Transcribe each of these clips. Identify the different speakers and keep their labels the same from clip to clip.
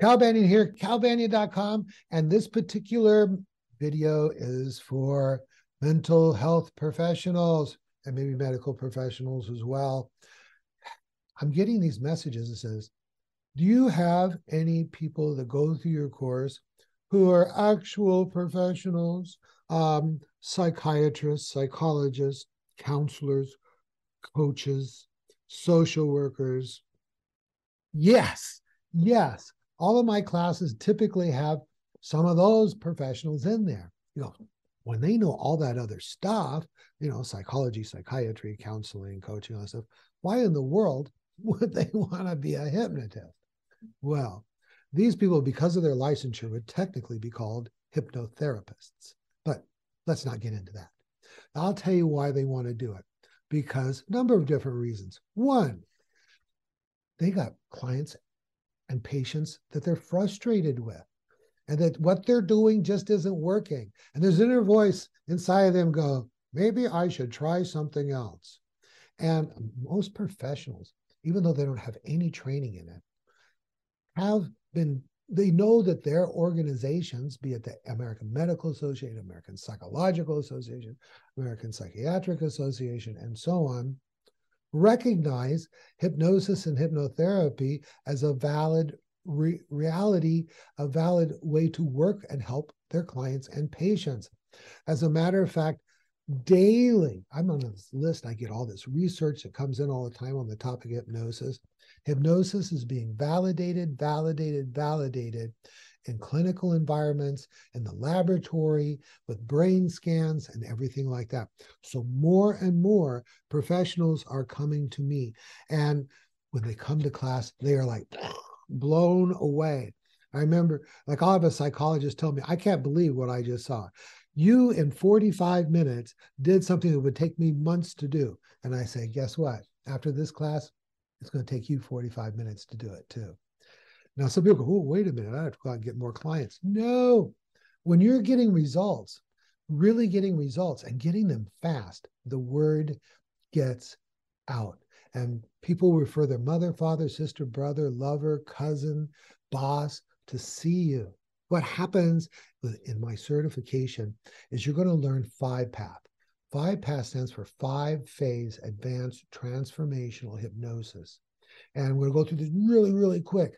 Speaker 1: Cal Banyan here, calbanyan.com. And this particular video is for mental health professionals and maybe medical professionals as well. I'm getting these messages that says, do you have any people that go through your course who are actual professionals, um, psychiatrists, psychologists, counselors, coaches, social workers? Yes, yes all of my classes typically have some of those professionals in there. You know, when they know all that other stuff, you know, psychology, psychiatry, counseling, coaching, all that stuff, why in the world would they want to be a hypnotist? Well, these people, because of their licensure, would technically be called hypnotherapists. But let's not get into that. I'll tell you why they want to do it. Because number of different reasons. One, they got clients and patients that they're frustrated with and that what they're doing just isn't working. And there's an inner voice inside of them go, maybe I should try something else. And most professionals, even though they don't have any training in it, have been, they know that their organizations, be it the American Medical Association, American Psychological Association, American Psychiatric Association, and so on, recognize hypnosis and hypnotherapy as a valid re- reality, a valid way to work and help their clients and patients. As a matter of fact, daily, I'm on this list, I get all this research that comes in all the time on the topic of hypnosis. Hypnosis is being validated, validated, validated in clinical environments, in the laboratory, with brain scans and everything like that. So more and more professionals are coming to me. And when they come to class, they are like blown away. I remember, like, I'll have a psychologist tell me, I can't believe what I just saw. You in 45 minutes did something that would take me months to do. And I say, guess what? After this class, it's going to take you 45 minutes to do it too. Now, some people go, oh, wait a minute, I have to go out and get more clients. No, when you're getting results, really getting results and getting them fast, the word gets out. And people refer their mother, father, sister, brother, lover, cousin, boss to see you. What happens in my certification is you're going to learn five path. Five path stands for five phase advanced transformational hypnosis. And we're going to go through this really, really quick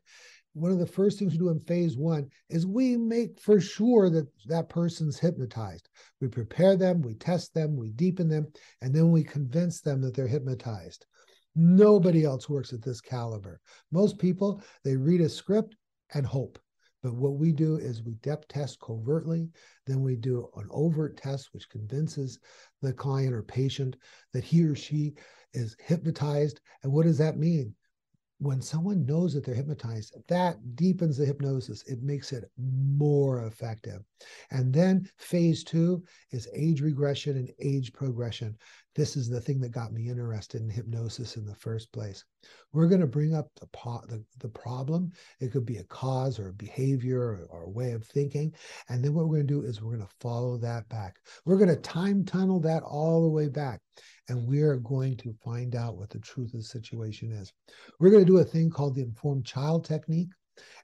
Speaker 1: one of the first things we do in phase one is we make for sure that that person's hypnotized. We prepare them, we test them, we deepen them, and then we convince them that they're hypnotized. Nobody else works at this caliber. Most people, they read a script and hope. But what we do is we depth test covertly, then we do an overt test, which convinces the client or patient that he or she is hypnotized. And what does that mean? When someone knows that they're hypnotized, that deepens the hypnosis. It makes it more effective. And then phase two is age regression and age progression. This is the thing that got me interested in hypnosis in the first place. We're going to bring up the, the, the problem. It could be a cause or a behavior or, or a way of thinking. And then what we're going to do is we're going to follow that back. We're going to time tunnel that all the way back and we are going to find out what the truth of the situation is. We're going to do a thing called the informed child technique,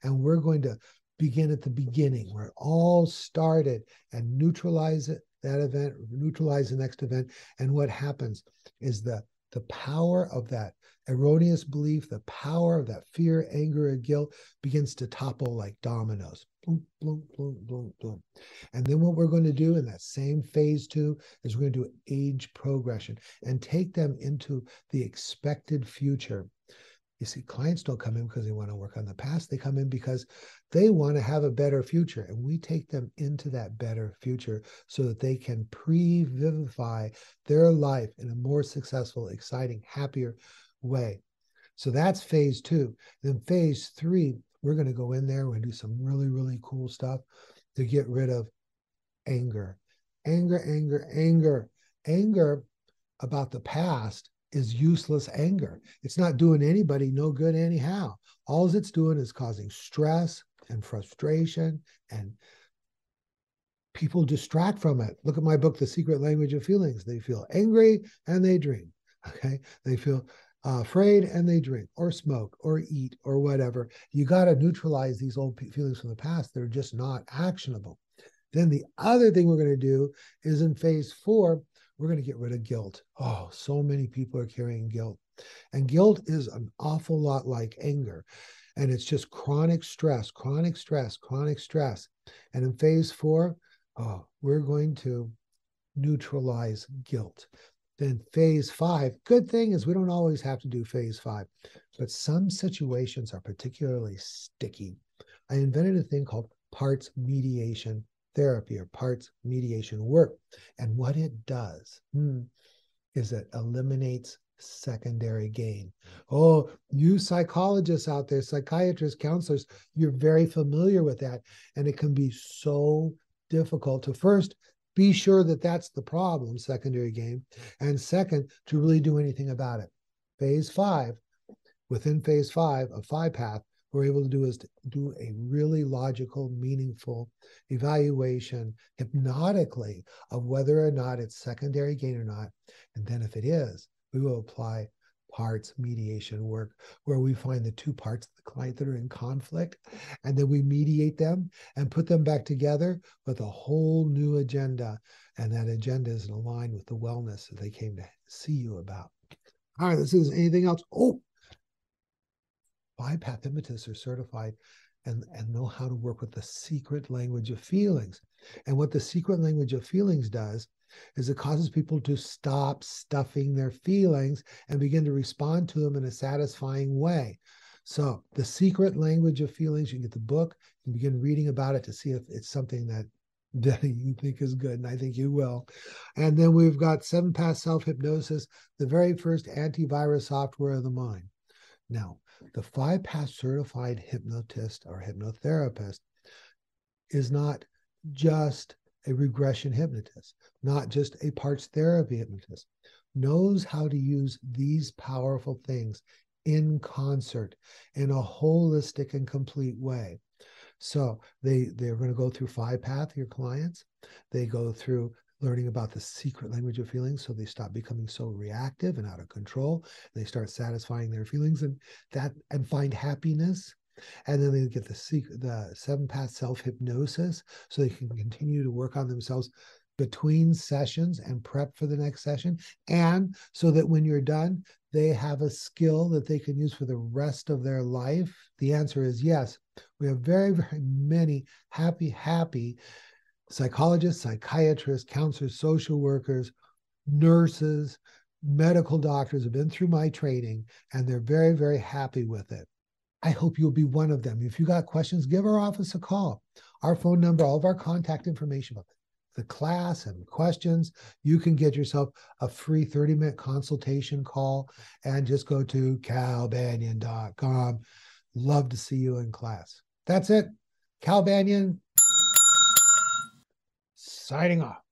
Speaker 1: and we're going to begin at the beginning where it all started and neutralize it, that event, neutralize the next event. And what happens is the the power of that erroneous belief, the power of that fear, anger, and guilt begins to topple like dominoes. Boom, boom, boom, boom, boom. And then what we're going to do in that same phase two is we're going to do age progression and take them into the expected future. You see, clients don't come in because they want to work on the past. They come in because they want to have a better future. And we take them into that better future so that they can pre vivify their life in a more successful, exciting, happier way. So that's phase two. Then phase three, we're going to go in there. To do some really, really cool stuff to get rid of anger. Anger, anger, anger. Anger about the past is useless anger. It's not doing anybody no good anyhow. All it's doing is causing stress and frustration and people distract from it. Look at my book, The Secret Language of Feelings. They feel angry and they dream. Okay. They feel uh, afraid and they drink or smoke or eat or whatever. You got to neutralize these old feelings from the past. They're just not actionable. Then the other thing we're going to do is in phase four, we're going to get rid of guilt. Oh, so many people are carrying guilt. And guilt is an awful lot like anger. And it's just chronic stress, chronic stress, chronic stress. And in phase four, oh, we're going to neutralize guilt. Then phase five, good thing is we don't always have to do phase five, but some situations are particularly sticky. I invented a thing called parts mediation therapy or parts mediation work. And what it does hmm, is it eliminates secondary gain. Oh, you psychologists out there, psychiatrists, counselors, you're very familiar with that. And it can be so difficult to first be sure that that's the problem, secondary gain, and second, to really do anything about it. Phase five, within phase five of five path, we're able to do is to do a really logical, meaningful evaluation hypnotically of whether or not it's secondary gain or not. And then if it is, we will apply parts mediation work where we find the two parts of the client that are in conflict and then we mediate them and put them back together with a whole new agenda. And that agenda is aligned with the wellness that they came to see you about. All right this is anything else? Oh! Five path hypnotists are certified and, and know how to work with the secret language of feelings and what the secret language of feelings does is it causes people to stop stuffing their feelings and begin to respond to them in a satisfying way. So, the secret language of feelings, you can get the book, you begin reading about it to see if it's something that that you think is good, and I think you will. And then we've got seven path self hypnosis, the very first antivirus software of the mind. Now, the five path certified hypnotist or hypnotherapist is not just a regression hypnotist, not just a parts therapy hypnotist, knows how to use these powerful things in concert in a holistic and complete way. So they they're going to go through five path your clients. They go through learning about the secret language of feelings so they stop becoming so reactive and out of control. They start satisfying their feelings and that and find happiness and then they get the secret, the seven path self hypnosis, so they can continue to work on themselves between sessions and prep for the next session, and so that when you're done, they have a skill that they can use for the rest of their life. The answer is yes. We have very, very many happy, happy psychologists, psychiatrists, counselors, social workers, nurses, medical doctors have been through my training, and they're very, very happy with it. I hope you'll be one of them. If you got questions, give our office a call. Our phone number, all of our contact information the class and questions, you can get yourself a free 30 minute consultation call and just go to calbanyan.com. Love to see you in class. That's it. Cal Banyan signing off.